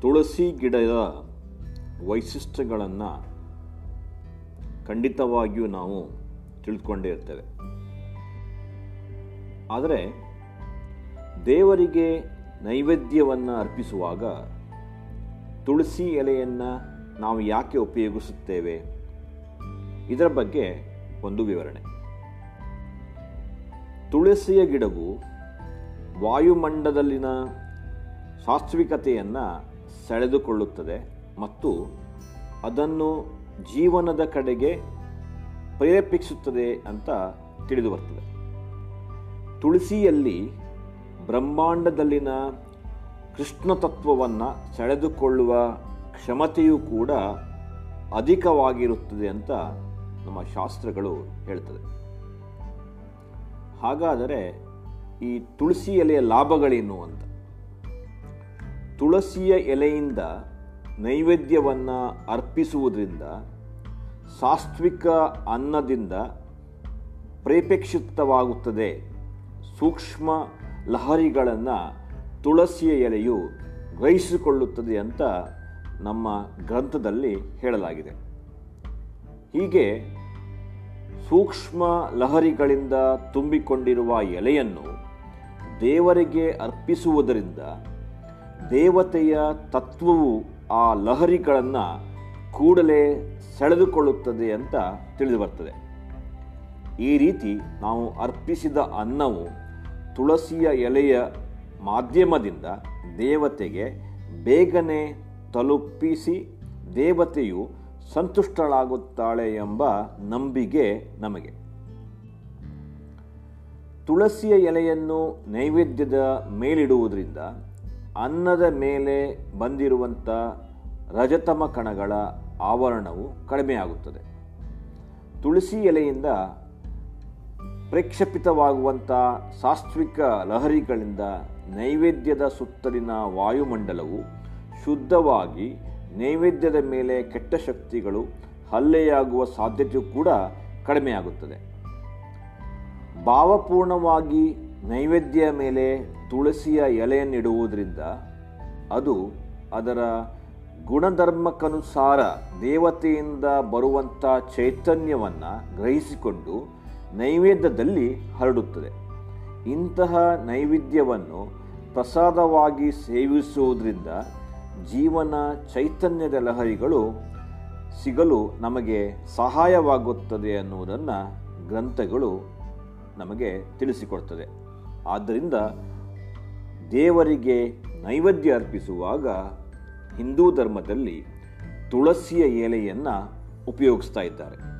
ತುಳಸಿ ಗಿಡದ ವೈಶಿಷ್ಟ್ಯಗಳನ್ನು ಖಂಡಿತವಾಗಿಯೂ ನಾವು ತಿಳ್ಕೊಂಡೇ ಇರ್ತೇವೆ. ಆದರೆ ದೇವರಿಗೆ ನೈವೇದ್ಯವನ್ನು ಅರ್ಪಿಸುವಾಗ ತುಳಸಿ ಎಲೆಯನ್ನು ನಾವು ಯಾಕೆ ಉಪಯೋಗಿಸುತ್ತೇವೆ? ಇದರ ಬಗ್ಗೆ ಒಂದು ವಿವರಣೆ. ತುಳಸಿಯ ಗಿಡವು ವಾಯುಮಂಡದಲ್ಲಿನ ಸಾತ್ವಿಕತೆಯನ್ನು ಸೆಳೆದುಕೊಳ್ಳುತ್ತದೆ ಮತ್ತು ಅದನ್ನು ಜೀವನದ ಕಡೆಗೆ ಪ್ರೇರೇಪಿಸುತ್ತದೆ ಅಂತ ತಿಳಿದು ಬರ್ತದೆ ತುಳಸಿಯಲ್ಲಿ ಬ್ರಹ್ಮಾಂಡದಲ್ಲಿನ ಕೃಷ್ಣ ತತ್ವವನ್ನು ಸೆಳೆದುಕೊಳ್ಳುವ ಕ್ಷಮತೆಯೂ ಕೂಡ ಅಧಿಕವಾಗಿರುತ್ತದೆ ಅಂತ ನಮ್ಮ ಶಾಸ್ತ್ರಗಳು ಹೇಳ್ತದೆ. ಹಾಗಾದರೆ ಈ ತುಳಸಿ ಎಲೆಯ ಲಾಭಗಳೇನು ಅಂತ? ತುಳಸಿಯ ಎಲೆಯಿಂದ ನೈವೇದ್ಯವನ್ನು ಅರ್ಪಿಸುವುದರಿಂದ ಸಾತ್ವಿಕ ಅನ್ನದಿಂದ ಪ್ರೇಪೇಕ್ಷಿತವಾಗುತ್ತದೆ ಸೂಕ್ಷ್ಮ ಲಹರಿಗಳನ್ನು ತುಳಸಿಯ ಎಲೆಯು ಗ್ರಹಿಸಿಕೊಳ್ಳುತ್ತದೆ ಅಂತ ನಮ್ಮ ಗ್ರಂಥದಲ್ಲಿ ಹೇಳಲಾಗಿದೆ. ಹೀಗೆ ಸೂಕ್ಷ್ಮ ಲಹರಿಗಳಿಂದ ತುಂಬಿಕೊಂಡಿರುವ ಎಲೆಯನ್ನು ದೇವರಿಗೆ ಅರ್ಪಿಸುವುದರಿಂದ ದೇವತೆಯ ತತ್ವವು ಆ ಲಹರಿಗಳನ್ನು ಕೂಡಲೇ ಸೆಳೆದುಕೊಳ್ಳುತ್ತದೆ ಅಂತ ತಿಳಿದು ಬರ್ತದೆ ಈ ರೀತಿ ನಾವು ಅರ್ಪಿಸಿದ ಅನ್ನವು ತುಳಸಿಯ ಎಲೆಯ ಮಾಧ್ಯಮದಿಂದ ದೇವತೆಗೆ ಬೇಗನೆ ತಲುಪಿಸಿ ದೇವತೆಯು ಸಂತುಷ್ಟಳಾಗುತ್ತಾಳೆ ಎಂಬ ನಂಬಿಕೆ ನಮಗೆ. ತುಳಸಿಯ ಎಲೆಯನ್ನು ನೈವೇದ್ಯದ ಮೇಲಿಡುವುದರಿಂದ ಅನ್ನದ ಮೇಲೆ ಬಂದಿರುವಂಥ ರಜತಮ ಕಣಗಳ ಆವರಣವು ಕಡಿಮೆಯಾಗುತ್ತದೆ. ತುಳಸಿ ಎಲೆಯಿಂದ ಪ್ರೇಕ್ಷಪಿತವಾಗುವಂಥ ಸಾತ್ವಿಕ ಲಹರಿಗಳಿಂದ ನೈವೇದ್ಯದ ಸುತ್ತಲಿನ ವಾಯುಮಂಡಲವು ಶುದ್ಧವಾಗಿ ನೈವೇದ್ಯದ ಮೇಲೆ ಕೆಟ್ಟ ಶಕ್ತಿಗಳು ಹಲ್ಲೆಯಾಗುವ ಸಾಧ್ಯತೆಯು ಕೂಡ ಕಡಿಮೆಯಾಗುತ್ತದೆ. ಭಾವಪೂರ್ಣವಾಗಿ ನೈವೇದ್ಯ ಮೇಲೆ ತುಳಸಿಯ ಎಲೆಯನ್ನಿಡುವುದರಿಂದ ಅದು ಅದರ ಗುಣಧರ್ಮಕ್ಕನುಸಾರ ದೇವತೆಯಿಂದ ಬರುವಂಥ ಚೈತನ್ಯವನ್ನು ಗ್ರಹಿಸಿಕೊಂಡು ನೈವೇದ್ಯದಲ್ಲಿ ಹರಡುತ್ತದೆ. ಇಂತಹ ನೈವೇದ್ಯವನ್ನು ಪ್ರಸಾದವಾಗಿ ಸೇವಿಸುವುದರಿಂದ ಜೀವನ ಚೈತನ್ಯದ ಲಹರಿಗಳು ಸಿಗಲು ನಮಗೆ ಸಹಾಯವಾಗುತ್ತದೆ ಅನ್ನುವುದನ್ನು ಗ್ರಂಥಗಳು ನಮಗೆ ತಿಳಿಸಿಕೊಡ್ತದೆ. ಆದ್ದರಿಂದ ದೇವರಿಗೆ ನೈವೇದ್ಯ ಅರ್ಪಿಸುವಾಗ ಹಿಂದೂ ಧರ್ಮದಲ್ಲಿ ತುಳಸಿಯ ಎಲೆಯನ್ನು ಉಪಯೋಗಿಸ್ತಾ ಇದ್ದಾರೆ.